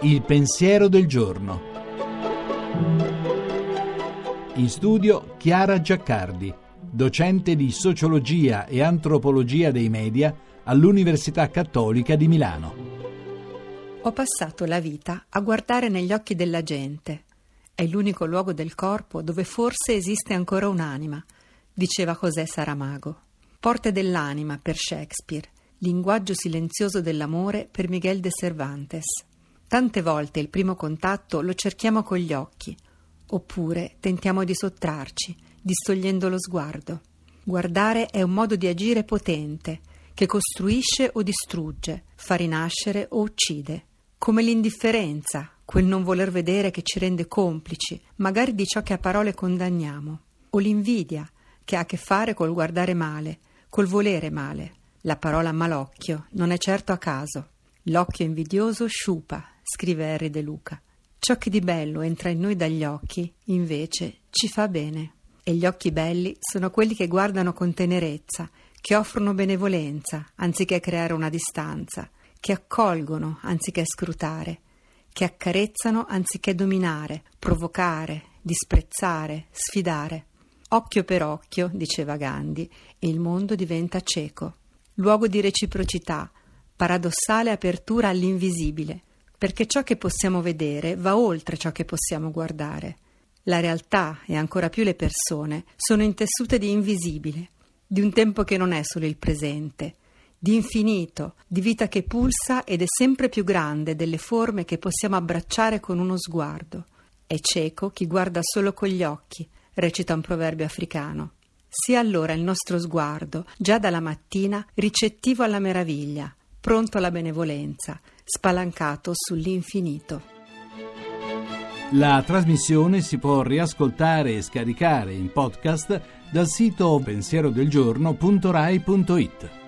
Il pensiero del giorno. In studio Chiara Giaccardi, docente di sociologia e antropologia dei media all'Università Cattolica di Milano. Ho passato la vita a guardare negli occhi della gente. È l'unico luogo del corpo dove forse esiste ancora un'anima, diceva José Saramago. Porte dell'anima per Shakespeare, linguaggio silenzioso dell'amore per Miguel de Cervantes. Tante volte il primo contatto lo cerchiamo con gli occhi, oppure tentiamo di sottrarci, distogliendo lo sguardo. Guardare è un modo di agire potente, che costruisce o distrugge, fa rinascere o uccide, come l'indifferenza, quel non voler vedere che ci rende complici, magari di ciò che a parole condanniamo, o l'invidia, che ha a che fare col guardare male, col volere male. La parola malocchio non è certo a caso. L'occhio invidioso sciupa, scrive Harry De Luca. Ciò che di bello entra in noi dagli occhi, invece, ci fa bene. E gli occhi belli sono quelli che guardano con tenerezza, che offrono benevolenza anziché creare una distanza, che accolgono anziché scrutare, che accarezzano anziché dominare, provocare, disprezzare, sfidare. Occhio per occhio, diceva Gandhi, e il mondo diventa cieco. Luogo di reciprocità, paradossale apertura all'invisibile, perché ciò che possiamo vedere va oltre ciò che possiamo guardare. La realtà e ancora più le persone sono intessute di invisibile, di un tempo che non è solo il presente, di infinito, di vita che pulsa ed è sempre più grande delle forme che possiamo abbracciare con uno sguardo. È cieco chi guarda solo con gli occhi, recita un proverbio africano. Sia allora il nostro sguardo, già dalla mattina, ricettivo alla meraviglia, pronto alla benevolenza, spalancato sull'infinito. La trasmissione si può riascoltare e scaricare in podcast dal sito pensierodelgiorno.rai.it.